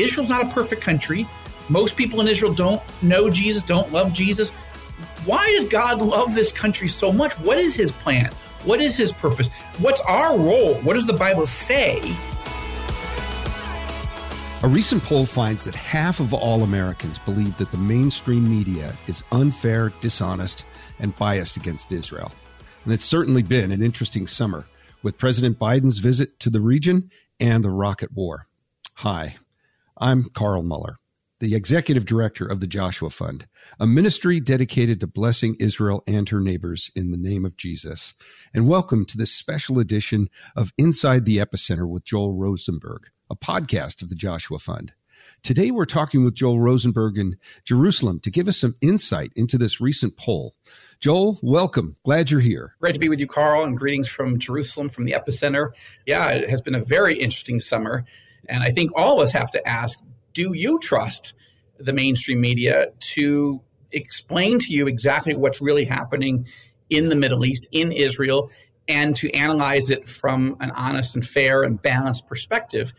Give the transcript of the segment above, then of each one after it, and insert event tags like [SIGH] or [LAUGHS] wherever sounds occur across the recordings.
Israel's not a perfect country. Most people in Israel don't know Jesus, don't love Jesus. Why does God love this country so much? What is his plan? What is his purpose? What's our role? What does the Bible say? A recent poll finds that half of all Americans believe that the mainstream media is unfair, dishonest, and biased against Israel. And it's certainly been an interesting summer with President Biden's visit to the region and the rocket war. Hi, I'm Carl Moeller, the executive director of the Joshua Fund, a ministry dedicated to blessing Israel and her neighbors in the name of Jesus. And welcome to this special edition of Inside the Epicenter with Joel Rosenberg, a podcast of the Joshua Fund. Today, we're talking with Joel Rosenberg in Jerusalem to give us some insight into this recent poll. Joel, welcome. Glad you're here. Great to be with you, Carl, and greetings from Jerusalem, from the epicenter. Yeah, it has been a very interesting summer. And I think all of us have to ask do you trust the mainstream media to explain to you exactly what's really happening in the Middle East, in Israel, and to analyze it from an honest and fair and balanced perspective?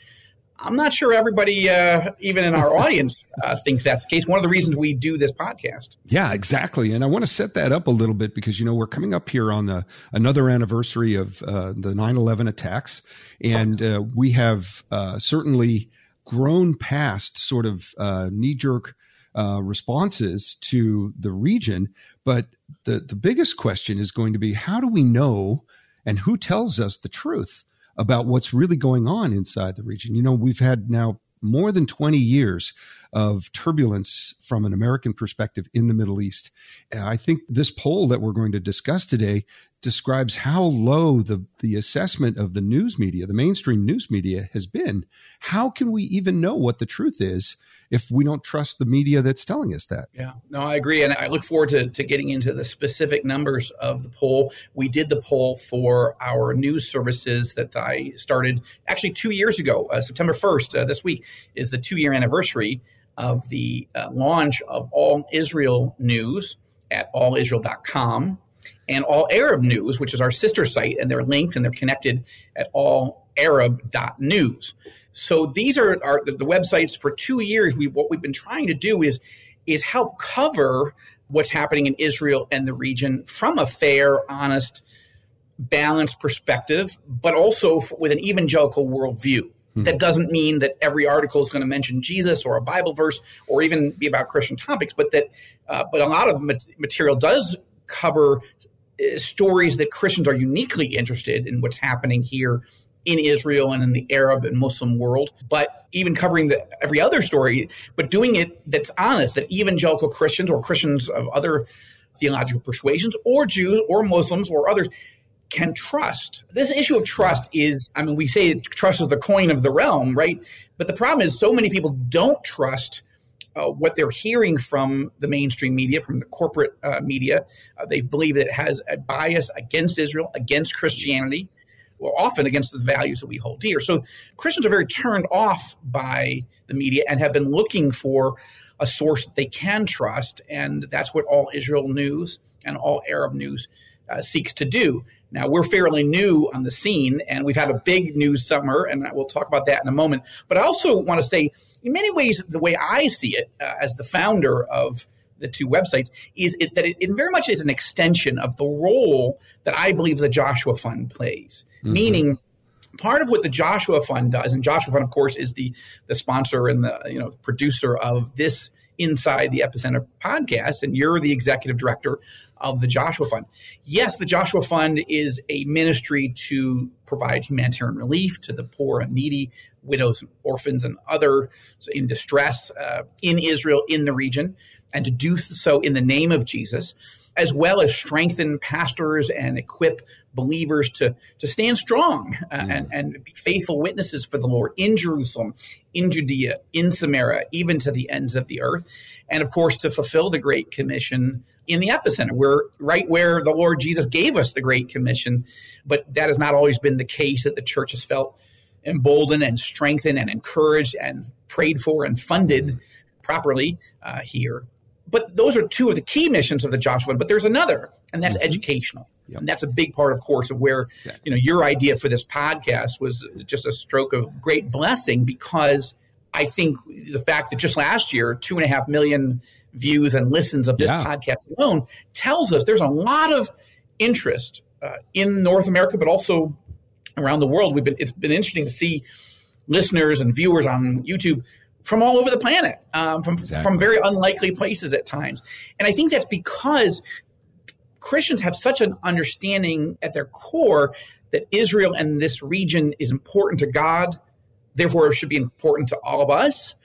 I'm not sure everybody, uh, even in our [LAUGHS] audience, uh, thinks that's the case. One of the reasons we do this podcast. Yeah, exactly. And I want to set that up a little bit because you know we're coming up here on the another anniversary of uh, the 9/11 attacks, and uh, we have uh, certainly grown past sort of uh, knee jerk. responses to the region, but the the biggest question is going to be how do we know and who tells us the truth? About what's really going on inside the region. You know, we've had now more than 20 years of turbulence from an American perspective in the Middle East. I think this poll that we're going to discuss today describes how low the, the assessment of the news media, the mainstream news media has been. How can we even know what the truth is if we don't trust the media that's telling us that. Yeah, no, I agree. And I look forward to, to getting into the specific numbers of the poll. We did the poll for our news services that I started actually two years ago. Uh, September 1st, uh, this week, is the two year anniversary of the uh, launch of All Israel News at allisrael.com and All Arab News, which is our sister site, and they're linked and they're connected at allarab.news. So these are, are the, the websites for two years. We what we've been trying to do is is help cover what's happening in Israel and the region from a fair, honest, balanced perspective, but also with an evangelical worldview. Mm-hmm. That doesn't mean that every article is going to mention Jesus or a Bible verse or even be about Christian topics, but that uh, but a lot of material does cover uh, stories that Christians are uniquely interested in what's happening here in Israel and in the Arab and Muslim world, but even covering the, every other story, but doing it that's honest, that evangelical Christians or Christians of other theological persuasions or Jews or Muslims or others can trust. This issue of trust is, I mean, we say trust is the coin of the realm, right? But the problem is so many people don't trust uh, what they're hearing from the mainstream media, from the corporate uh, media. Uh, they believe that it has a bias against Israel, against Christianity well, often against the values that we hold dear. So Christians are very turned off by the media and have been looking for a source that they can trust, and that's what all Israel news and all Arab news uh, seeks to do. Now, we're fairly new on the scene, and we've had a big news summer, and we'll talk about that in a moment. But I also want to say, in many ways, the way I see it uh, as the founder of the two websites is it, that it, it, very much is an extension of the role that I believe the Joshua Fund plays. Mm-hmm. Meaning, part of what the Joshua Fund does, and Joshua Fund, of course, is the the sponsor and the you know producer of this Inside the Epicenter podcast, and you're the executive director of the Joshua Fund. Yes, the Joshua Fund is a ministry to provide humanitarian relief to the poor and needy, widows and orphans and others in distress uh, in Israel, in the region and to do so in the name of Jesus, as well as strengthen pastors and equip believers to, to stand strong uh, mm. and, and be faithful witnesses for the Lord in Jerusalem, in Judea, in Samaria, even to the ends of the earth. And of course, to fulfill the Great Commission in the epicenter. We're right where the Lord Jesus gave us the Great Commission, but that has not always been the case that the church has felt emboldened and strengthened and encouraged and prayed for and funded properly uh, here. But those are two of the key missions of the Joshua. But there's another, and that's mm-hmm. educational. Yep. And that's a big part, of course, of where exactly. you know your idea for this podcast was just a stroke of great blessing because I think the fact that just last year, two and a half million views and listens of this yeah. podcast alone tells us there's a lot of interest uh, in North America, but also around the world. We've been it's been interesting to see listeners and viewers on YouTube from all over the planet, um, from exactly. from very unlikely places at times, and I think that's because Christians have such an understanding at their core that Israel and this region is important to God, therefore it should be important to all of us.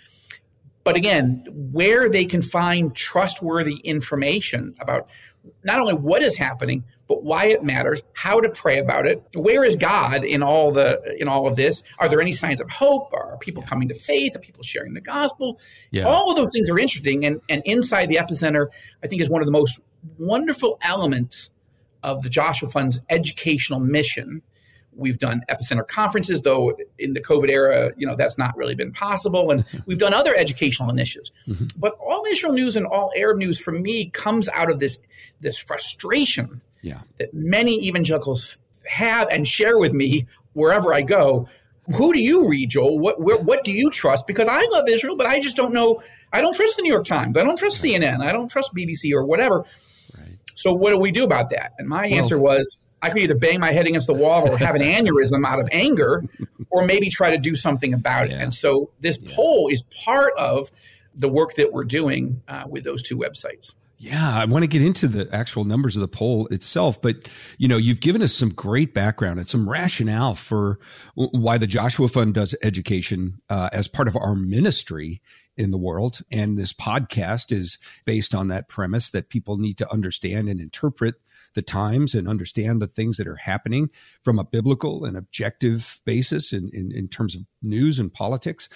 But again, where they can find trustworthy information about not only what is happening, but why it matters, how to pray about it. Where is God in all the in all of this? Are there any signs of hope? Are people coming to faith? Are people sharing the gospel? Yeah. All of those things are interesting. And and inside the epicenter, I think is one of the most wonderful elements of the Joshua Fund's educational mission We've done epicenter conferences, though in the COVID era, you know, that's not really been possible. And [LAUGHS] we've done other educational initiatives. Mm-hmm. But all Israel news and all Arab news for me comes out of this this frustration yeah. that many evangelicals have and share with me wherever I go. Who do you read, Joel? What where, what do you trust? Because I love Israel, but I just don't know. I don't trust the New York Times. I don't trust CNN. I don't trust BBC or whatever. Right. So what do we do about that? And my well, answer was I could either bang my head against the wall or have an [LAUGHS] aneurysm out of anger, or maybe try to do something about yeah. it. And so this yeah. poll is part of the work that we're doing uh, with those two websites. Yeah, I want to get into the actual numbers of the poll itself, but you know, you've given us some great background and some rationale for why the Joshua Fund does education uh, as part of our ministry in the world. And this podcast is based on that premise that people need to understand and interpret the times and understand the things that are happening from a biblical and objective basis in, in, in terms of news and politics,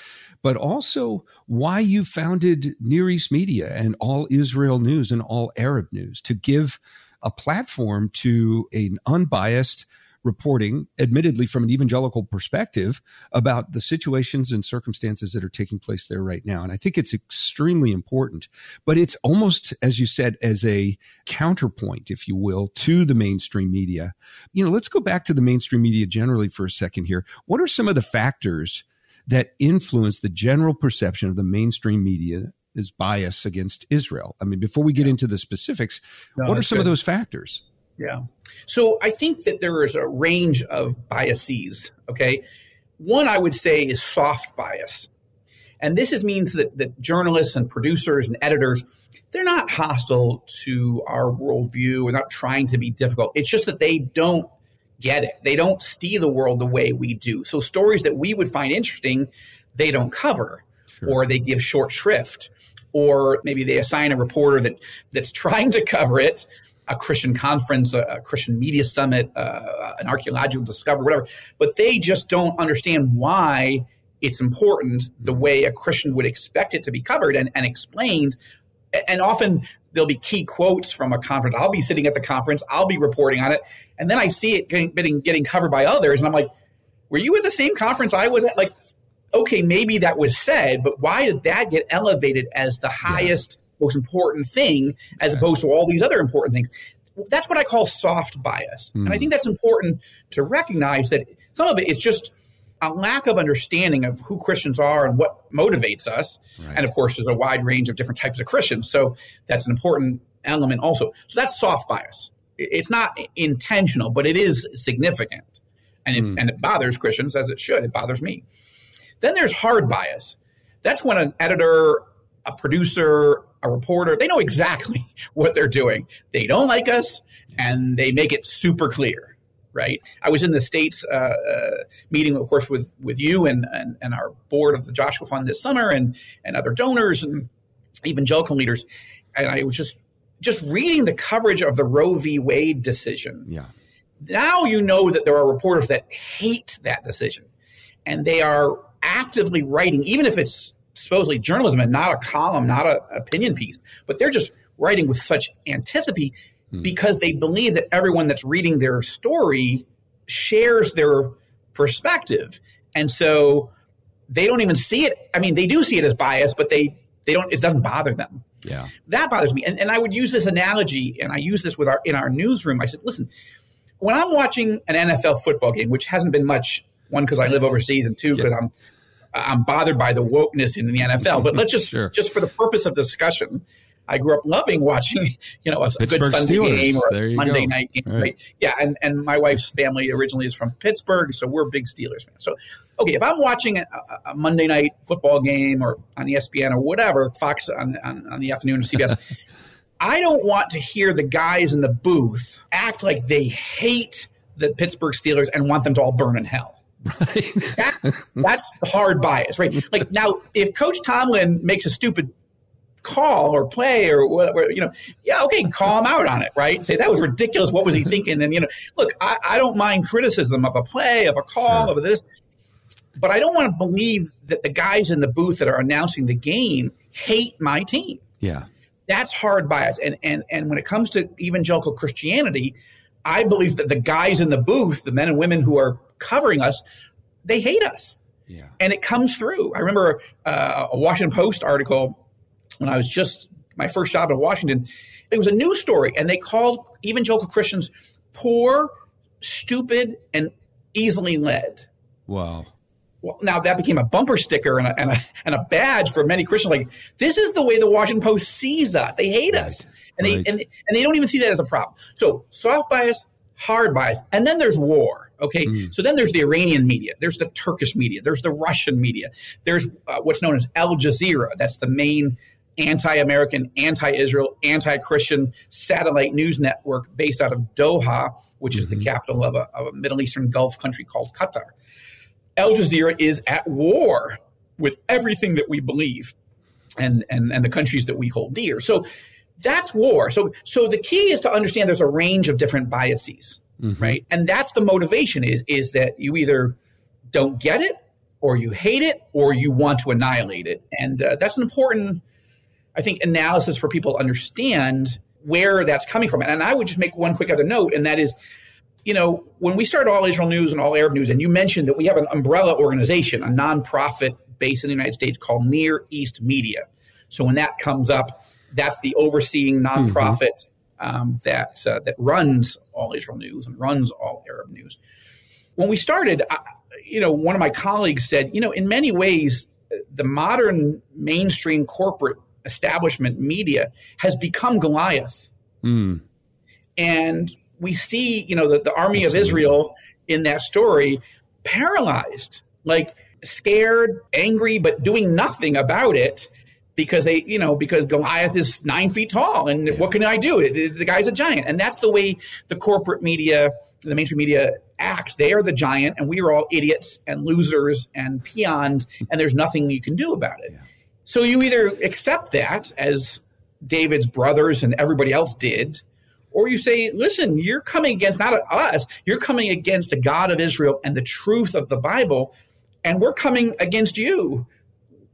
but also why you founded Near East Media and All Israel News and All Arab News to give a platform to an unbiased reporting, admittedly from an evangelical perspective, about the situations and circumstances that are taking place there right now. And I think it's extremely important, but it's almost, as you said, as a counterpoint, if you will, to the mainstream media. You know, let's go back to the mainstream media generally for a second here. What are some of the factors that influence the general perception of the mainstream media is bias against Israel. I mean, before we get into the specifics, no, what are some good. of those factors? Yeah. So I think that there is a range of biases. Okay. One I would say is soft bias. And this is, means that, that journalists and producers and editors, they're not hostile to our worldview. We're not trying to be difficult. It's just that they don't get it. They don't see the world the way we do. So stories that we would find interesting, they don't cover, sure. or they give short shrift, or maybe they assign a reporter that that's [LAUGHS] trying to cover it a Christian conference, a, a Christian media summit, uh, an archaeological discovery, whatever. But they just don't understand why it's important the way a Christian would expect it to be covered and, and explained. And often there'll be key quotes from a conference. I'll be sitting at the conference, I'll be reporting on it, and then I see it getting, getting covered by others, and I'm like, "Were you at the same conference I was at?" Like, okay, maybe that was said, but why did that get elevated as the highest most important thing as opposed to all these other important things. That's what I call soft bias. Mm. And I hmm. think that's important to recognize that some of it is just a lack of understanding of who Christians are and what motivates us. Right. And of course, there's a wide range of different types of Christians. So that's an important element also. So that's soft bias. It's not intentional, but it is significant. And it, mm. and it bothers Christians as it should. It bothers me. Then there's hard bias. That's when an editor, a producer, a reporter, they know exactly [LAUGHS] what they're doing. They don't like us and they make it super clear, right? I was in the States uh, uh, meeting, of course, with, with you and, and, and our board of the Joshua Fund this summer and, and other donors and evangelical leaders. And I was just just reading the coverage of the Roe v. Wade decision. Yeah. Now you know that there are reporters that hate that decision and they are actively writing, even if it's supposedly journalism and not a column, not an opinion piece, but they're just writing with such antipathy hmm. because they believe that everyone that's reading their story shares their perspective. And so they don't even see it. I mean, they do see it as bias, but they, they don't, it doesn't bother them. Yeah. That bothers me. And, and I would use this analogy, and I use this with our, in our newsroom. I said, listen, when I'm watching an NFL football game, which hasn't been much, one, because I live overseas, and two, because yeah. I'm I'm bothered by the wokeness in the NFL. But let's just Sure. just for the purpose of discussion, I grew up loving watching, [LAUGHS] you know, a, a good Sunday Steelers. game or a Monday go. night game. Right. Right. Yeah, and, and my wife's family originally is from Pittsburgh, so we're big Steelers fans. So, okay, if I'm watching a, a- Monday night football game or on ESPN or whatever, Fox on, on, on the afternoon or CBS, [LAUGHS] I don't want to hear the guys in the booth act like they hate the Pittsburgh Steelers and want them to all burn in hell. [LAUGHS] That, that's hard bias, right? Like now, if Coach Tomlin makes a stupid call or play or whatever, you know, yeah, okay, call him out on it, right? Say that was ridiculous. What was he thinking? And you know, look, I, I don't mind criticism of a play, of a call, Sure. of this, but I don't want to believe that the guys in the booth that are announcing the game hate my team Yeah. that's hard bias. And and and when it comes to evangelical Christianity, I believe that the guys in the booth, the men and women who are covering us, they hate us, Yeah. and it comes through. I remember uh, a Washington Post article when I was just my first job in Washington. It was a news story, and they called evangelical Christians poor, stupid, and easily led. Wow. Well, now that became a bumper sticker and a, and a, and a badge for many Christians. Like this is the way the Washington Post sees us. They hate us, and right. they and, and they don't even see that as a problem. So soft bias, hard bias, and then there's war. Okay, so then there's the Iranian media, there's the Turkish media, there's the Russian media, there's uh, what's known as Al Jazeera. That's the main anti-American, anti-Israel, anti-Christian satellite news network based out of Doha, which is the capital of a, of a Middle Eastern Gulf country called Qatar. Al Jazeera is at war with everything that we believe and, and, and the countries that we hold dear. So that's war. So, so the key is to understand there's a range of different biases, right? And that's the motivation is, is that you either don't get it or you hate it or you want to annihilate it. And uh, that's an important, I think, analysis for people to understand where that's coming from. And I would just make one quick other note, and that is, you know, when we started All Israel News and All Arab News, and you mentioned that we have an umbrella organization, a nonprofit based in the United States called Near East Media. So when that comes up, that's the overseeing nonprofit um, that uh, that runs All Israel News and runs All Arab News. When we started, I, you know, one of my colleagues said, you know, in many ways, the modern mainstream corporate establishment media has become Goliath Mm. and we see you know the, the army of israel in that story paralyzed like scared angry but doing nothing about it because they you know because goliath is nine feet tall and what can i do? The, the guy's a giant. And that's the way the corporate media the mainstream media acts. They are the giant and we are all idiots and losers and peons and there's nothing you can do about it. So you either accept that as David's brothers and everybody else did, or you say, listen, you're coming against not us, you're coming against the God of Israel and the truth of the Bible, and we're coming against you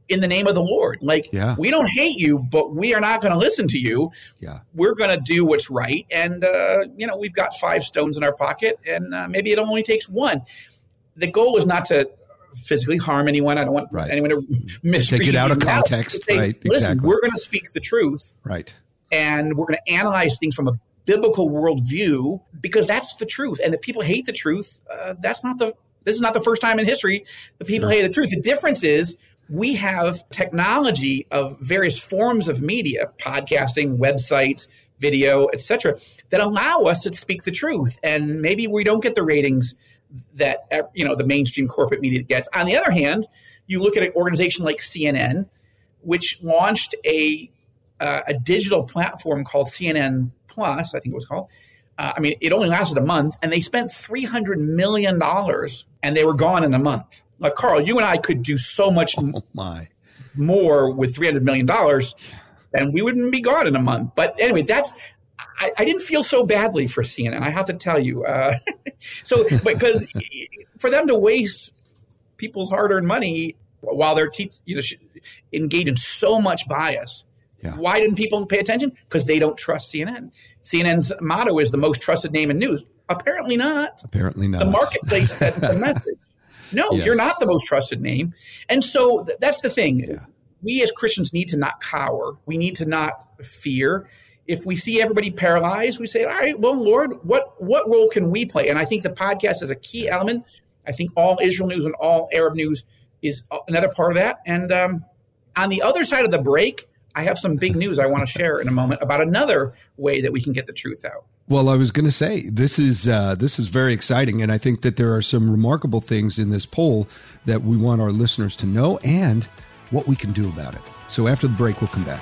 in the name of the Lord. Like, Yeah. we don't hate you, but we are not going to listen to you. Yeah. We're going to do what's right. And, uh, you know, we've got five stones in our pocket, and uh, maybe it only takes one. The goal is not to physically harm anyone. I don't want Right. anyone to misread Take it out of context. Say, Right. Listen, Exactly. we're going to speak the truth Right. and we're going to analyze things from a biblical worldview because that's the truth. And if people hate the truth, uh, that's not the. This is not the first time in history that people hate the truth. The difference is we have technology of various forms of media, podcasting, websites, video, etc., that allow us to speak the truth. And maybe we don't get the ratings that uh, you know the mainstream corporate media gets. On the other hand, you look at an organization like CNN, which launched a uh, a digital platform called CNN Plus, I think it was called. Uh, I mean, it only lasted a month, and they spent three hundred million dollars, and they were gone in a month. Like Carl, you and I could do so much Oh my. more with three hundred million dollars, and we wouldn't be gone in a month. But anyway, that's I, I didn't feel so badly for CNN. I have to tell you. Uh, [LAUGHS] so because for them to waste people's hard-earned money while they're te- you know engaged in so much bias. Yeah. Why didn't people pay attention? Because they don't trust CNN. CNN's motto is the most trusted name in news. Apparently not Apparently not. the marketplace sends [LAUGHS] the message. No, Yes. you're not the most trusted name. And so th- that's the thing. Yeah. We as Christians need to not cower. We need to not fear. If we see everybody paralyzed, we say, "All right, well, Lord, what what role can we play?" And I think the podcast is a key element. I think all Israel news and all Arab news is another part of that. And um, on the other side of the break, I have some big news I want to share in a moment about another way that we can get the truth out. Well, I was going to say this is uh, this is very exciting, and I think that there are some remarkable things in this poll that we want our listeners to know and what we can do about it. So after the break, we'll come back.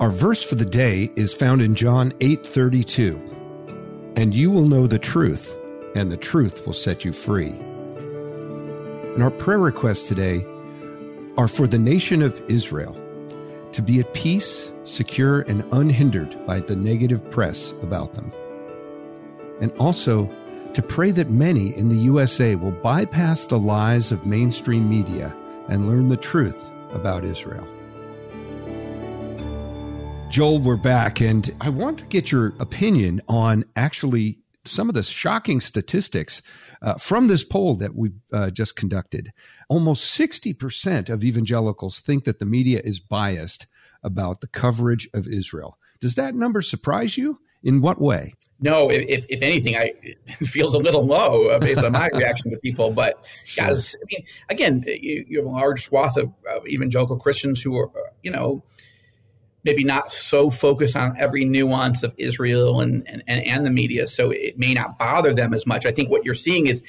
Our verse for the day is found in John 8:32. And you will know the truth, and the truth will set you free. And our prayer requests today are for the nation of Israel to be at peace, secure, and unhindered by the negative press about them. And also to pray that many in the USA will bypass the lies of mainstream media and learn the truth about Israel. Joel, we're back, and I want to get your opinion on actually some of the shocking statistics uh, from this poll that we uh, just conducted. Almost 60% of evangelicals think that the media is biased about the coverage of Israel. Does that number surprise you? In what way? No, if, if anything, I, it feels a little low uh, based on my [LAUGHS] reaction to people. But sure. guys, I mean, again, you, you, have a large swath of, of evangelical Christians who are, uh, you know, maybe not so focused on every nuance of Israel and, and, and, the media, so it may not bother them as much. I think what you're seeing is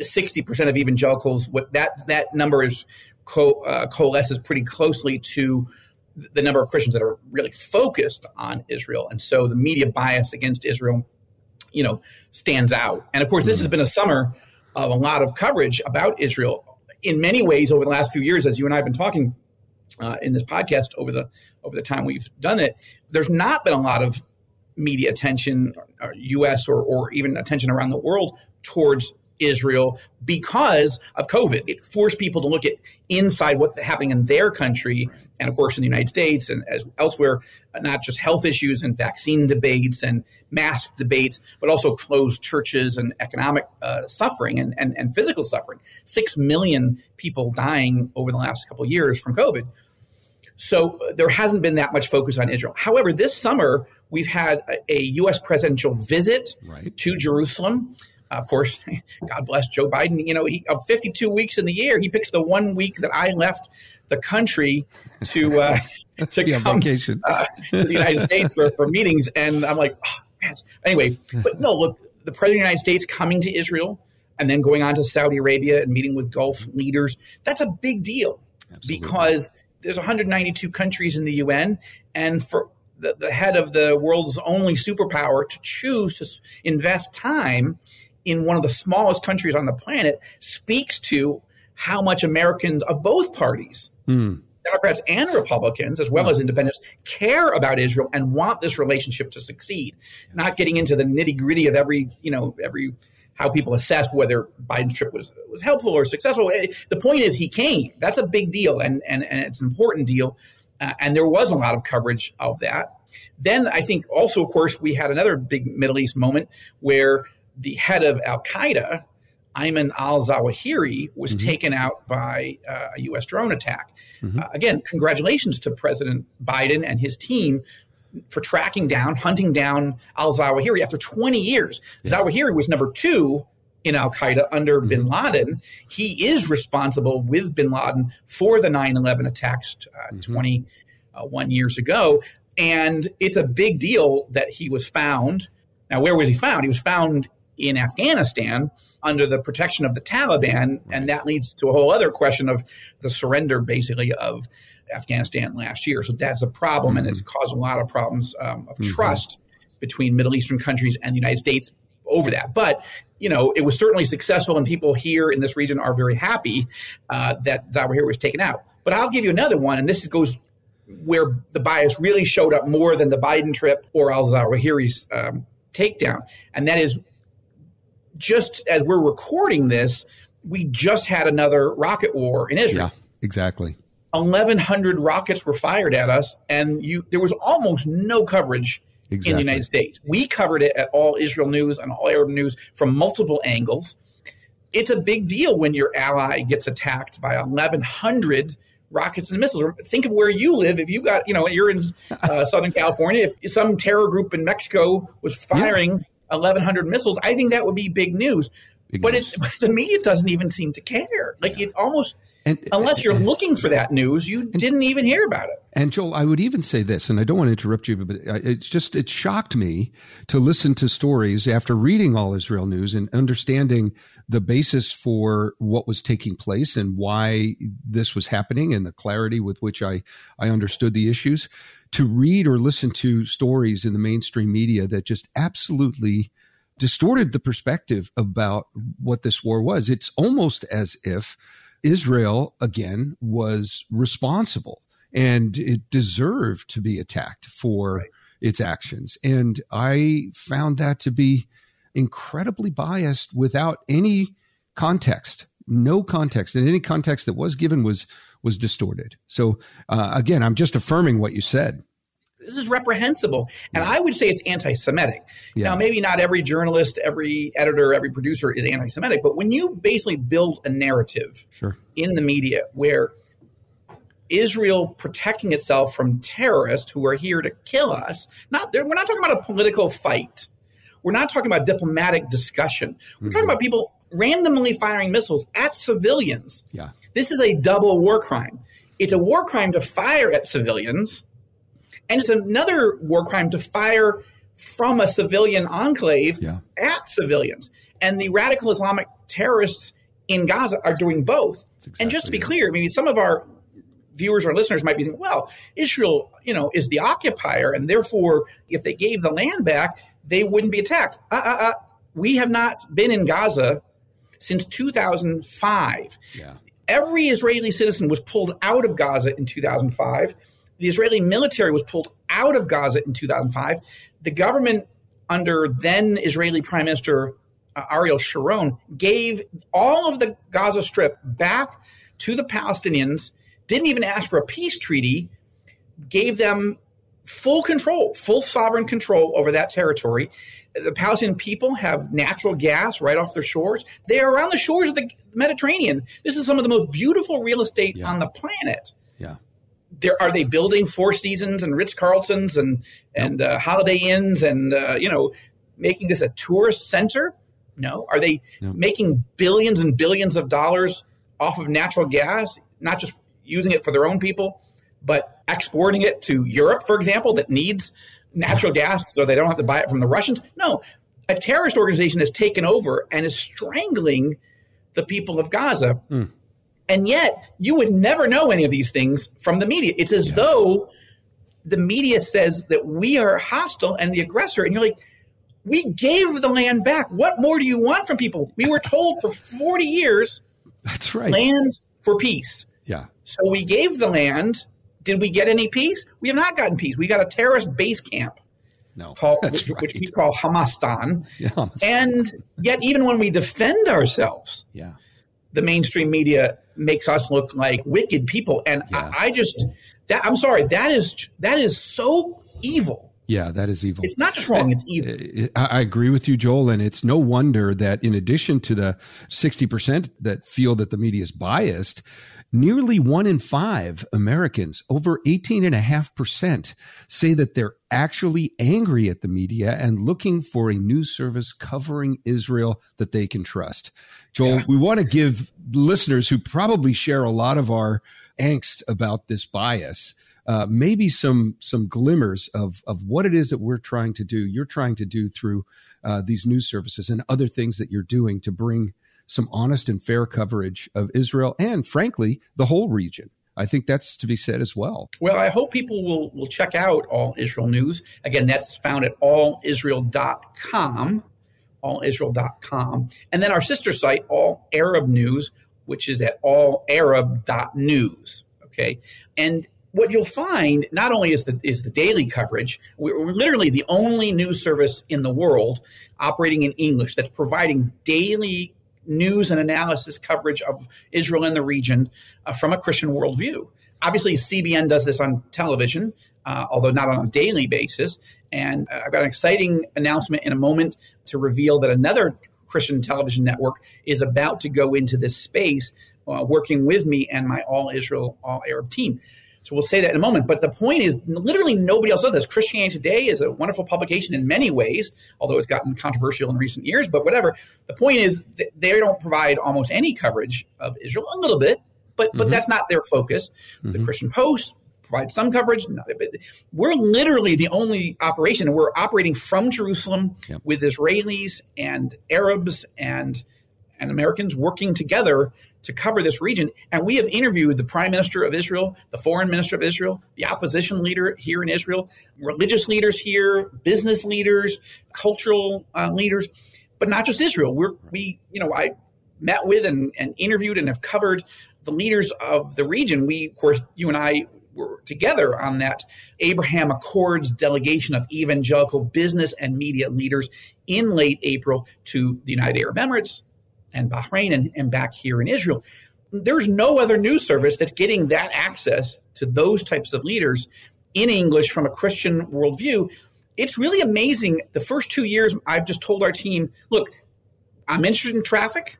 60% of evangelicals, what that, that number is co, uh, coalesces pretty closely to the number of Christians that are really focused on Israel. And so the media bias against Israel, you know, stands out. And of course, this has been a summer of a lot of coverage about Israel in many ways over the last few years, as you and I have been talking uh, in this podcast over the over the time we've done it, there's not been a lot of media attention, or U.S. or or even attention around the world towards Israel because of COVID. It forced people to look at inside what's happening in their country, and of course in the United States and as elsewhere, not just health issues and vaccine debates and mask debates, but also closed churches and economic uh, suffering and, and, and physical suffering. Six million people dying over the last couple of years from COVID. So uh, there hasn't been that much focus on Israel. However, this summer we've had a, a U.S. presidential visit right. to Jerusalem of course, [LAUGHS] God bless Joe Biden. You know, he, of 52 weeks in the year, he picks the one week that I left the country to uh, [LAUGHS] to yeah, come vacation. Uh, to the United States for, for meetings, and I'm like, oh, man. Anyway, but no, look, the president of the United States coming to Israel and then going on to Saudi Arabia and meeting with Gulf leaders. That's a big deal Absolutely. because there's 192 countries in the UN, and for the, the head of the world's only superpower to choose to invest time in one of the smallest countries on the planet speaks to how much Americans of both parties, mm. Democrats and Republicans, as well mm. as independents, care about Israel and want this relationship to succeed. Not getting into the nitty gritty of every, you know, every how people assess whether Biden's trip was was helpful or successful. Eh, the point is he came. That's a big deal, and and, and it's an important deal. Uh, and there was a lot of coverage of that. Then I think also, of course, we had another big Middle East moment where the head of Al Qaeda, Ayman al Zawahiri, was mm-hmm. taken out by uh, a U.S. drone attack. Mm-hmm. Uh, again, congratulations to President Biden and his team for tracking down, hunting down al Zawahiri after 20 years. Yeah. Zawahiri was number two in Al Qaeda under mm-hmm. bin Laden. He is responsible with bin Laden for the 9 11 attacks uh, mm-hmm. 21 years ago. And it's a big deal that he was found. Now, where was he found? He was found in Afghanistan under the protection of the Taliban. And that leads to a whole other question of the surrender, basically, of Afghanistan last year. So that's a problem, mm-hmm. and it's caused a lot of problems um, of mm-hmm. trust between Middle Eastern countries and the United States over that. But you know, it was certainly successful, and people here in this region are very happy uh, that Zawahiri was taken out. But I'll give you another one, and this goes where the bias really showed up more than the Biden trip or al Zawahiri's um, takedown, and that is just as we're recording this, we just had another rocket war in Israel. Yeah, exactly. 1,100 rockets were fired at us, and you there was almost no coverage exactly. in the United States. We covered it at all Israel News and all Arab News from multiple angles. It's a big deal when your ally gets attacked by 1,100 rockets and missiles. Think of where you live. If you got, you know, you're in uh, Southern California, if some terror group in Mexico was firing yeah. 1,100 missiles, I think that would be big news. Big but news. It, the media doesn't even seem to care. Like yeah. it almost and, Unless you're and, looking for that news, you and, didn't even hear about it. And Joel, I would even say this, and I don't want to interrupt you, but it's just, it shocked me to listen to stories after reading all Israel news and understanding the basis for what was taking place and why this was happening and the clarity with which I, I understood the issues. To read or listen to stories in the mainstream media that just absolutely distorted the perspective about what this war was. It's almost as if Israel, again, was responsible and it deserved to be attacked for right. its actions. And I found that to be incredibly biased without any context, no context. And any context that was given was was distorted. So uh, again, I'm just affirming what you said this is reprehensible. And I would say it's anti Semitic. Yeah. Now, maybe not every journalist, every editor, every producer is anti Semitic, but when you basically build a narrative sure. in the media where Israel protecting itself from terrorists who are here to kill us, not we're not talking about a political fight. We're not talking about diplomatic discussion. We're mm-hmm. talking about people randomly firing missiles at civilians. Yeah. This is a double war crime. It's a war crime to fire at civilians and it's another war crime to fire from a civilian enclave yeah. at civilians. And the radical Islamic terrorists in Gaza are doing both. Exactly and just to be clear, I mean, some of our viewers or listeners might be thinking, well, Israel, you know, is the occupier, and therefore, if they gave the land back, they wouldn't be attacked. Uh, uh, uh. We have not been in Gaza since 2005. Yeah. Every Israeli citizen was pulled out of Gaza in 2005 the Israeli military was pulled out of Gaza in 2005. The government under then Israeli Prime Minister uh, Ariel Sharon gave all of the Gaza Strip back to the Palestinians, didn't even ask for a peace treaty, gave them full control, full sovereign control over that territory. The Palestinian people have natural gas right off their shores. They are around the shores of the Mediterranean. This is some of the most beautiful real estate yeah. on the planet. Yeah there are they building Four Seasons and Ritz Carltons and and uh, Holiday Inns and uh, you know making this a tourist center? No. Are they making billions and billions of dollars off of natural gas, not just using it for their own people, but exporting it to Europe, for example, that needs natural gas so they don't have to buy it from the Russians? No. A terrorist organization has taken over and is strangling the people of Gaza. Mm. And yet, you would never know any of these things from the media. It's as yeah. though the media says that we are hostile and the aggressor. And you're like, we gave the land back. What more do you want from people? We were told for 40 years that's right. Land for peace. Yeah. So we gave the land. Did we get any peace? We have not gotten peace. We got a terrorist base camp. No, called, [LAUGHS] which, right. which, we call Hamastan. [LAUGHS] Yeah, Hamastan. And yet, even when we defend ourselves, yeah, the mainstream media makes us look like wicked people. And yeah. I, I, just, that, I'm sorry, that is that is so evil. Yeah, that is evil. It's not just wrong; it's evil. Uh, uh, I agree with you, Joel, and it's no wonder that in addition to the sixty percent that feel that the media is biased, nearly one in five Americans, over 18.5%, say that they're actually angry at the media and looking for a news service covering Israel that they can trust. Joel, yeah. we want to give listeners who probably share a lot of our angst about this bias uh, maybe some some glimmers of of what it is that we're trying to do. You're trying to do through uh, these news services and other things that you're doing to bring some honest and fair coverage of Israel and, frankly, the whole region. I think that's to be said as well. Well, I hope people will, will check out All Israel News. Again, that's found at allisrael.com, allisrael.com. And then our sister site, All Arab News, which is at allarab.news. Okay. And what you'll find not only is the is the daily coverage we're, we're, literally the only news service in the world operating in english that's providing daily news and analysis coverage of Israel and the region uh, from a Christian worldview. Obviously, CBN does this on television, uh, although not on a daily basis. And uh, I've got an exciting announcement in a moment to reveal that another Christian television network is about to go into this space, uh, working with me and my All Israel, All Arab team. So we'll say that in a moment. But the point is, literally nobody else does this. Christianity Today is a wonderful publication in many ways, although it's gotten controversial in recent years. But whatever. The point is, they don't provide almost any coverage of Israel. A little bit, but mm-hmm. but that's not their focus. Mm-hmm. The Christian Post provides some coverage. We're literally the only operation. We're operating from Jerusalem yep. with Israelis and Arabs and and Americans working together to cover this region. And we have interviewed the prime minister of Israel, the foreign minister of Israel, the opposition leader here in Israel, religious leaders here, business leaders, cultural uh, leaders, but not just Israel. We're, we, you know, I met with and, and interviewed and have covered the leaders of the region. We, of course, you and I were together on that Abraham Accords delegation of evangelical business and media leaders in late April to the United Arab Emirates, and Bahrain and, and back here in Israel. There's no other news service that's getting that access to those types of leaders in English from a Christian worldview. It's really amazing. The first two years, I've just told our team, look, I'm interested in traffic,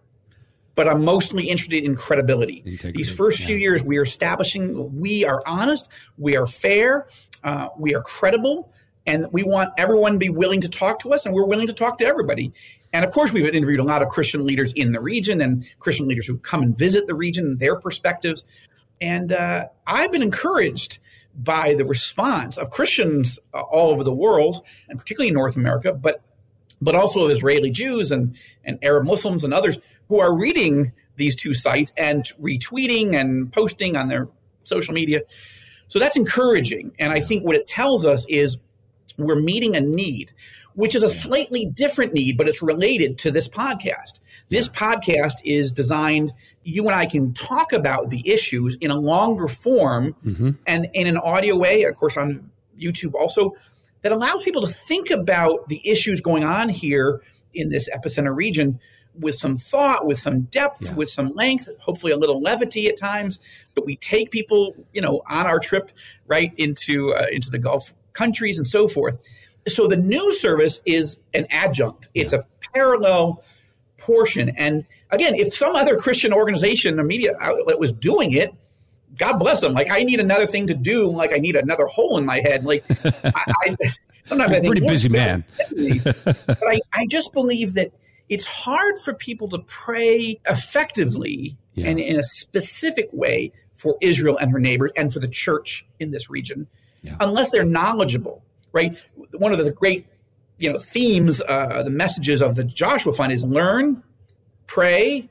but I'm mostly interested in credibility. Integrity, These first yeah. few years, we are establishing we are honest, we are fair, uh, we are credible, and we want everyone to be willing to talk to us, and we're willing to talk to everybody. And of course, we've interviewed a lot of Christian leaders in the region and Christian leaders who come and visit the region, their perspectives. And uh, I've been encouraged by the response of Christians uh, all over the world, and particularly in North America, but but also of Israeli Jews and, and Arab Muslims and others who are reading these two sites and retweeting and posting on their social media. So that's encouraging. And I think what it tells us is we're meeting a need which is a slightly different need, but it's related to this podcast. This podcast is designed, you and I can talk about the issues in a longer form mm-hmm. and in an audio way, of course, on YouTube also, that allows people to think about the issues going on here in this epicenter region with some thought, with some depth, yeah. with some length, hopefully a little levity at times. But we take people, you know, on our trip right into uh, into the Gulf countries and so forth so the news service is an adjunct. It's a parallel portion. And again, if some other Christian organization or media outlet was doing it, God bless them. Like I need another thing to do. Like I need another hole in my head. Like [LAUGHS] I, I sometimes I think pretty busy man. but I, I just believe that it's hard for people to pray effectively yeah. and in a specific way for Israel and her neighbors and for the church in this region yeah. unless they're knowledgeable right? One of the great, you know, themes, uh, the messages of the Joshua Fund is learn, pray,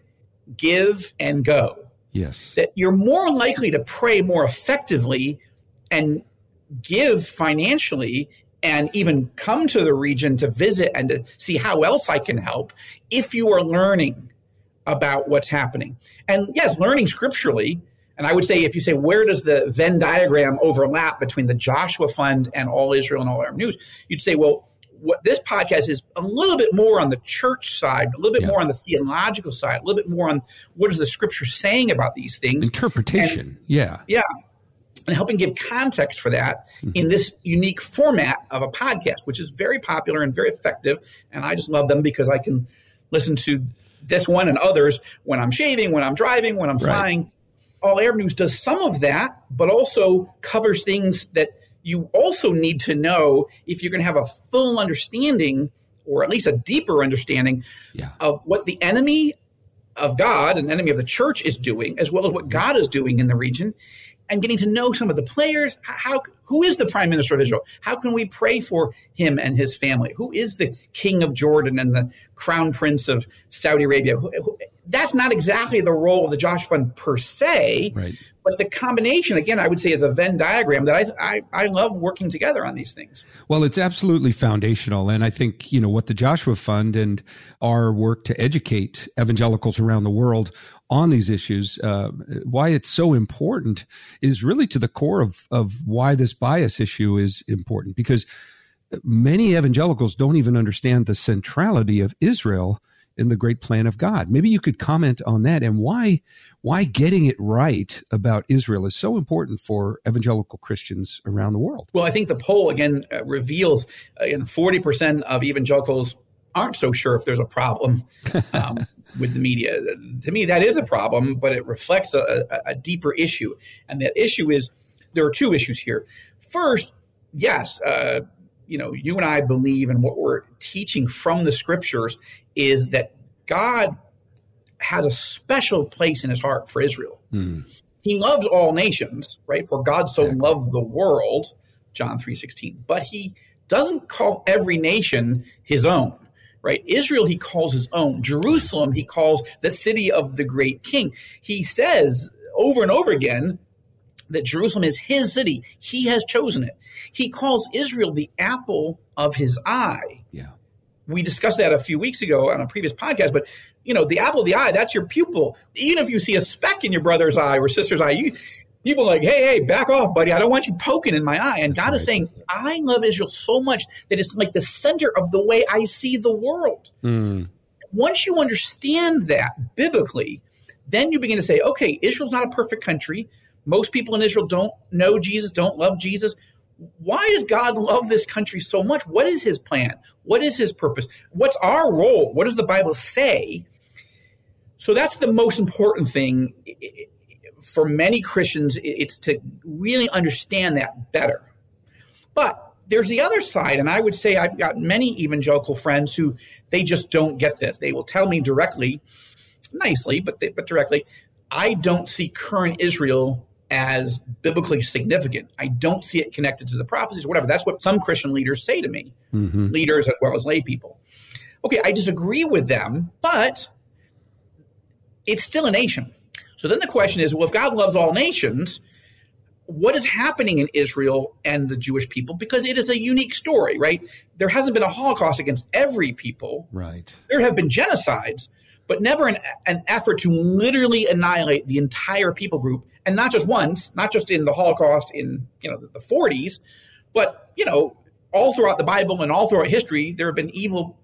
give, and go. Yes. That you're more likely to pray more effectively and give financially and even come to the region to visit and to see how else I can help if you are learning about what's happening. And yes, learning scripturally and I would say, if you say, where does the Venn diagram overlap between the Joshua Fund and All Israel and All Arab News? You'd say, well, what this podcast is a little bit more on the church side, a little bit yeah. more on the theological side, a little bit more on what is the scripture saying about these things. Interpretation. And, yeah. Yeah. And helping give context for that mm-hmm. in this unique format of a podcast, which is very popular and very effective. And I just love them because I can listen to this one and others when I'm shaving, when I'm driving, when I'm flying. Right all Arab News does some of that, but also covers things that you also need to know if you're going to have a full understanding or at least a deeper understanding yeah. of what the enemy of God an enemy of the church is doing, as well as what God is doing in the region. and getting to know some of the players. How who is the prime minister of Israel? How can we pray for him and his family? Who is the king of Jordan and the crown prince of Saudi Arabia? That's not exactly the role of the Joshua Fund per se, right. but the combination again, I would say, is a Venn diagram that I, I I love working together on these things. Well, it's absolutely foundational, and I think you know what the Joshua Fund and our work to educate evangelicals around the world on these issues, uh, why it's so important is really to the core of, of why this bias issue is important because many evangelicals don't even understand the centrality of Israel in the great plan of God. Maybe you could comment on that and why why getting it right about Israel is so important for evangelical Christians around the world. Well, I think the poll again uh, reveals uh, 40% of evangelicals aren't so sure if there's a problem [LAUGHS] um, with the media. To me, that is a problem, but it reflects a, a, a deeper issue. And that issue is there are two issues here. First, yes, uh, you know, you and I believe in what we're teaching from the scriptures is that God has a special place in his heart for Israel. Mm. He loves all nations, right? For God so exactly. loved the world, John 3:16. But he doesn't call every nation his own right? Israel he calls his own. Jerusalem he calls the city of the great king. He says over and over again that Jerusalem is his city. He has chosen it. He calls Israel the apple of his eye. Yeah. We discussed that a few weeks ago on a previous podcast, but you know, the apple of the eye, that's your pupil. Even if you see a speck in your brother's eye or sister's eye, you people are like, hey, hey, back off, buddy. I don't want you poking in my eye. And God is saying, I love Israel so much that it's like the center of the way I see the world. Mm. Once you understand that biblically, then you begin to say, okay, Israel's not a perfect country. Most people in Israel don't know Jesus, don't love Jesus. Why does God love this country so much? What is his plan? What is his purpose? What's our role? What does the Bible say? So that's the most important thing for many Christians, it's to really understand that better. But there's the other side, and I would say I've got many evangelical friends who they just don't get this. They will tell me directly, nicely, but they, but directly, I don't see current Israel as biblically significant. I don't see it connected to the prophecies, or whatever. That's what some Christian leaders say to me, mm-hmm. leaders as well as lay people. Okay, I disagree with them, but it's still a nation. So then the question is, well, if God loves all nations, what is happening in Israel and the Jewish people? Because it is a unique story, right? There hasn't been a Holocaust against every people. Right. There have been genocides, but never an, an effort to literally annihilate the entire people group, and not just once, not just in the Holocaust in you know the, the 40s, but you know all throughout the Bible and all throughout history, there have been evil,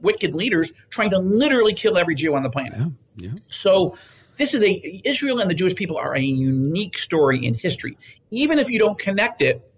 wicked leaders trying to literally kill every Jew on the planet. Yeah. Yeah. So this is a Israel and the Jewish people are a unique story in history. Even if you don't connect it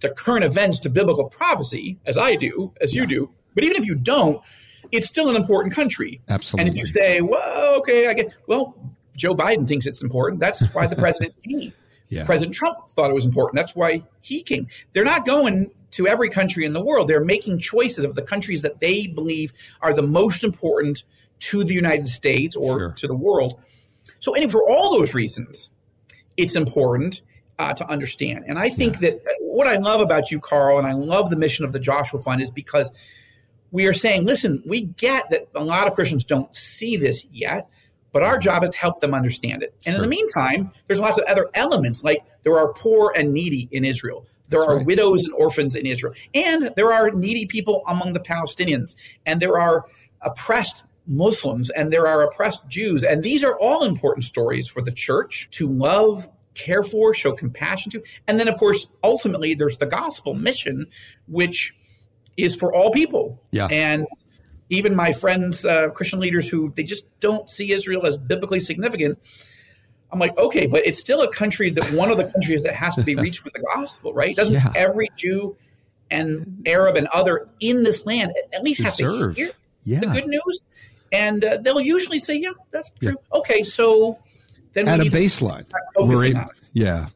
to current events to biblical prophecy, as I do, as you do, but even if you don't, it's still an important country. Absolutely. And if you say, well, okay, I get, well, Joe Biden thinks it's important. That's why the president [LAUGHS] came. Yeah. President Trump thought it was important. That's why he came. They're not going to every country in the world. They're making choices of the countries that they believe are the most important to the United States or sure. to the world. So, and for all those reasons, it's important uh, to understand. And I think yeah. that what I love about you, Carl, and I love the mission of the Joshua Fund is because we are saying, listen, we get that a lot of Christians don't see this yet, but our job is to help them understand it. And sure. in the meantime, there's lots of other elements, like there are poor and needy in Israel. There That's are right. widows and orphans in Israel. And there are needy people among the Palestinians. And there are oppressed Muslims and there are oppressed Jews. And these are all important stories for the church to love, care for, show compassion to. And then, of course, ultimately, there's the gospel mission, which is for all people. Yeah. And even my friends, uh, Christian leaders who they just don't see Israel as biblically significant. I'm like, okay, but it's still a country that one of the countries that has to be reached with the gospel, right? Doesn't yeah. every Jew and Arab and other in this land at least have to hear yeah. the good news? and uh, they'll usually say, "Yeah, that's true." Yeah. Okay, so then at a baseline, we're in, yeah.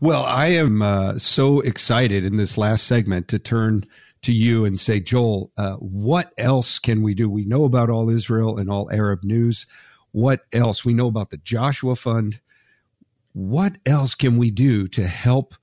Well, I am uh, so excited in this last segment to turn to you and say, Joel, uh, what else can we do? We know about all Israel and all Arab news. What else? We know about the Joshua Fund. what else can we do to help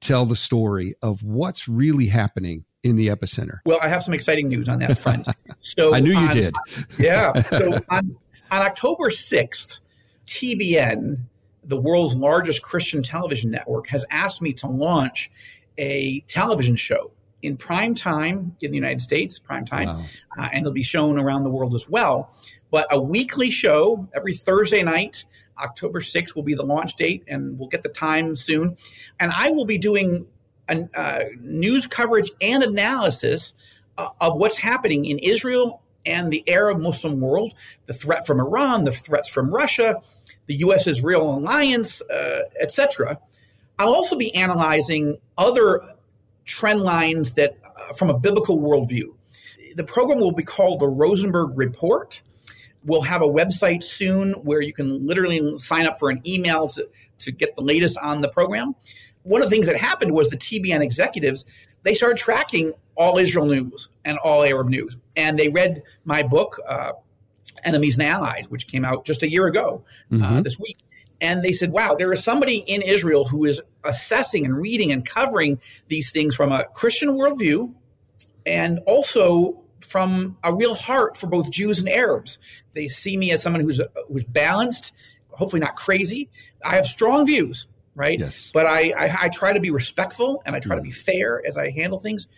tell the story of what's really happening in the epicenter? Well, I have some exciting news on that front. So [LAUGHS] I knew you on, did. yeah. So on, on October 6th, TBN, the world's largest Christian television network, has asked me to launch a television show in prime time in the United States, prime time, wow. uh, and it'll be shown around the world as well. But a weekly show every Thursday night. October 6th will be the launch date, and we'll get the time soon. And I will be doing a, uh, news coverage and analysis uh, of what's happening in Israel and the Arab Muslim world, the threat from Iran, the threats from Russia, the U.S. Israel alliance, uh, etc. I'll also be analyzing other trend lines that uh, from a biblical worldview. The program will be called the Rosenberg Report. We'll have a website soon where you can literally sign up for an email to, to get the latest on the program. One of the things that happened was the TBN executives, they started tracking all Israel news and all Arab news. And they read my book, uh, Enemies and Allies, which came out just a year ago uh, mm-hmm. uh, this week and they said, wow, there is somebody in Israel who is assessing and reading and covering these things from a Christian worldview and also from a real heart for both Jews and Arabs. They see me as someone who's who's balanced, hopefully not crazy. I have strong views, right? Yes. But I, I, I try to be respectful and I try mm. to be fair as I handle things.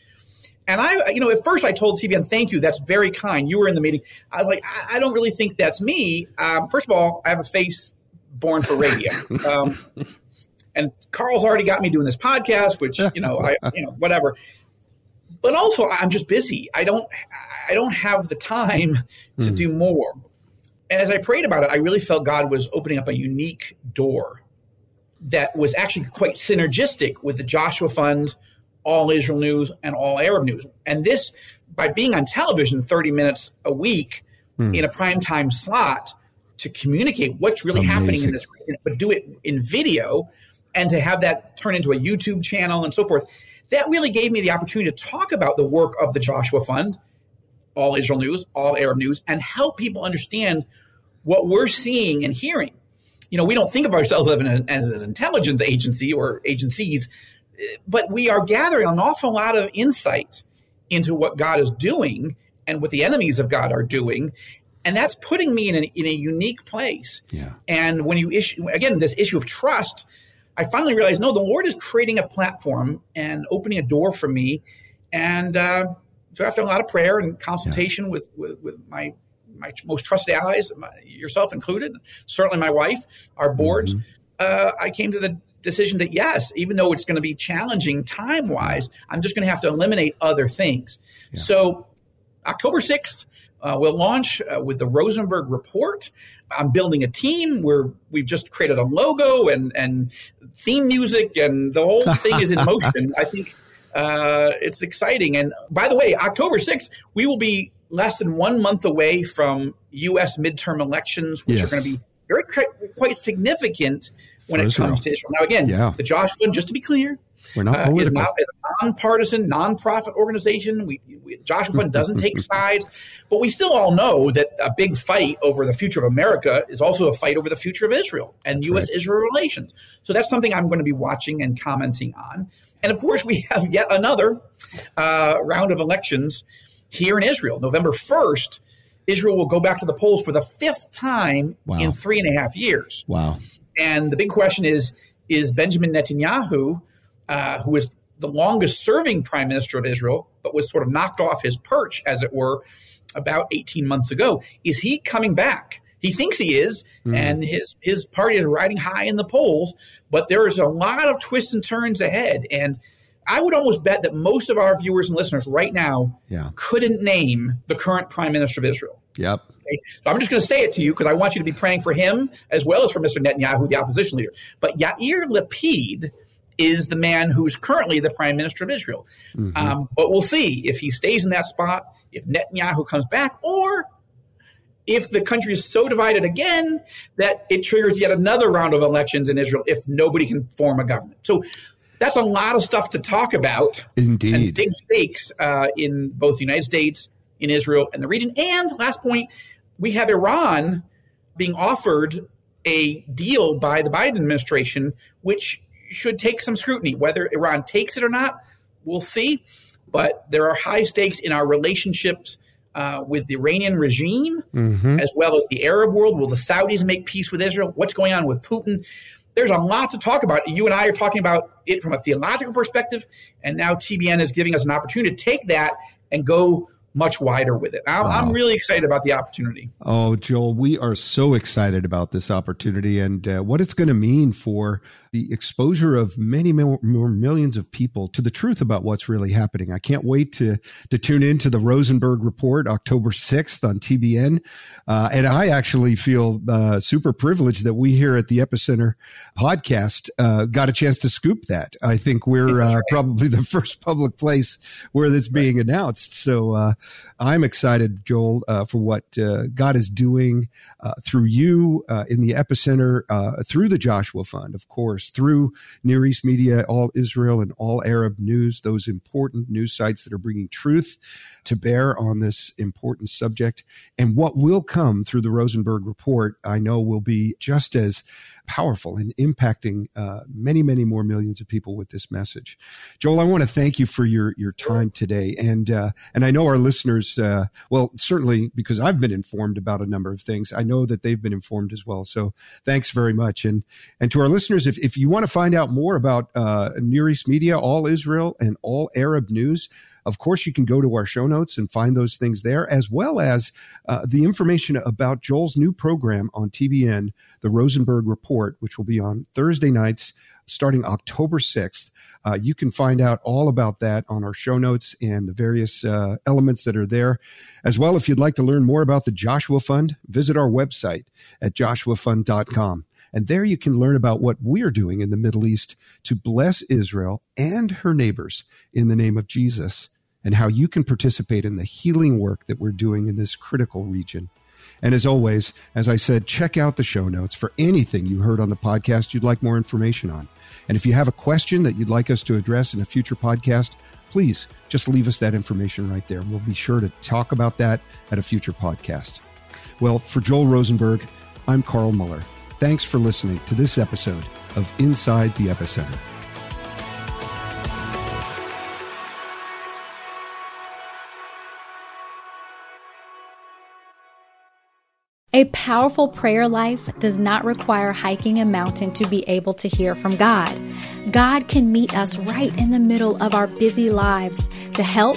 And I, you know, at first I told TBN, thank you. That's very kind. You were in the meeting. I was like, I, I don't really think that's me. Um, first of all, I have a face born for radio. Um, and Carl's already got me doing this podcast, which you know, I you know whatever. But also, I'm just busy. I don't I don't have the time to mm. do more. And as I prayed about it, I really felt God was opening up a unique door that was actually quite synergistic with the Joshua Fund, All Israel News, and All Arab News. And this, by being on television 30 minutes a week mm. in a prime time slot, to communicate what's really Amazing. happening in this region, but do it in video and to have that turn into a YouTube channel and so forth. That really gave me the opportunity to talk about the work of the Joshua Fund, All Israel News, All Arab News, and help people understand what we're seeing and hearing. You know, we don't think of ourselves as an, as an intelligence agency or agencies, but we are gathering an awful lot of insight into what God is doing and what the enemies of God are doing and that's putting me in, an, in a unique place. Yeah. And when you issue again this issue of trust, I finally realized no, the Lord is creating a platform and opening a door for me. And uh, so after a lot of prayer and consultation yeah. with, with, with my my most trusted allies, my, yourself included, certainly my wife, our boards, mm-hmm. uh, I came to the decision that yes, even though it's going to be challenging time wise, I'm just going to have to eliminate other things. Yeah. So October 6th, uh, we'll launch uh, with the Rosenberg Report. I'm building a team where we've just created a logo and, and theme music, and the whole thing is in [LAUGHS] motion. I think uh, it's exciting. And by the way, October 6th, we will be less than one month away from U.S. midterm elections, which yes. are going to be very quite significant when it Israel. comes to Israel. Now, again, yeah. the Joshua, just to be clear, we're not. Uh, is, not, is a nonpartisan, nonprofit organization. We, we, Joshua Fund doesn't take [LAUGHS] sides, but we still all know that a big fight over the future of America is also a fight over the future of Israel and U.S.-Israel right. relations. So that's something I'm going to be watching and commenting on. And of course, we have yet another uh, round of elections here in Israel. November 1st, Israel will go back to the polls for the fifth time wow. in three and a half years. Wow. And the big question is is Benjamin Netanyahu uh, who is the longest serving prime minister of Israel, but was sort of knocked off his perch, as it were, about 18 months ago. Is he coming back? He thinks he is, mm. and his his party is riding high in the polls, but there is a lot of twists and turns ahead. And I would almost bet that most of our viewers and listeners right now yeah. couldn't name the current prime minister of Israel. Yep. Okay? So I'm just going to say it to you because I want you to be praying for him as well as for Mr. Netanyahu, the opposition leader. But Yair Lapid is the man who's currently the prime minister of Israel. Mm-hmm. Um, but we'll see if he stays in that spot, if Netanyahu comes back, or if the country is so divided again that it triggers yet another round of elections in Israel if nobody can form a government. So that's a lot of stuff to talk about. Indeed. And big stakes uh, in both the United States, in Israel, and the region. And last point, we have Iran being offered a deal by the Biden administration, which should take some scrutiny. Whether Iran takes it or not, we'll see. But there are high stakes in our relationships uh, with the Iranian regime, mm-hmm. as well as the Arab world. Will the Saudis make peace with Israel? What's going on with Putin? There's a lot to talk about. You and I are talking about it from a theological perspective, and now TBN is giving us an opportunity to take that and go much wider with it. I'm, wow. I'm, really excited about the opportunity. Oh, Joel, we are so excited about this opportunity and uh, what it's going to mean for the exposure of many more, millions of people to the truth about what's really happening. I can't wait to to tune into the Rosenberg Report October 6th on TBN. Uh, and I actually feel uh, super privileged that we here at the Epicenter podcast uh, got a chance to scoop that. I think we're uh, right. probably the [LAUGHS] first public place where that's being right. announced. So uh, I'm excited, Joel, uh, for what God is doing through you in the Epicenter, through the Joshua Fund, of course through Near East Media, All Israel, and All Arab News, those important news sites that are bringing truth to bear on this important subject. And what will come through the Rosenberg report, I know will be just as powerful and impacting uh, many, many more millions of people with this message. Joel, I want to thank you for your your time today, and uh, and I know our listeners, uh, well, certainly because I've been informed about a number of things. I know that they've been informed as well. So thanks very much, and and to our listeners, if if you want to find out more about uh, Near East Media, All Israel, and All Arab News. Of course, you can go to our show notes and find those things there, as well as uh, the information about Joel's new program on TBN, the Rosenberg Report, which will be on Thursday nights starting October 6th. Uh, you can find out all about that on our show notes and the various uh, elements that are there. As well, if you'd like to learn more about the Joshua Fund, visit our website at joshuafund.com. And there you can learn about what we're doing in the Middle East to bless Israel and her neighbors in the name of Jesus, and how you can participate in the healing work that we're doing in this critical region. And as always, as I said, check out the show notes for anything you heard on the podcast you'd like more information on. And if you have a question that you'd like us to address in a future podcast, please just leave us that information right there. We'll be sure to talk about that at a future podcast. Well, for Joel Rosenberg, I'm Carl Moeller. Thanks for listening to this episode of Inside the Epicenter. A powerful prayer life does not require hiking a mountain to be able to hear from God. God can meet us right in the middle of our busy lives to help,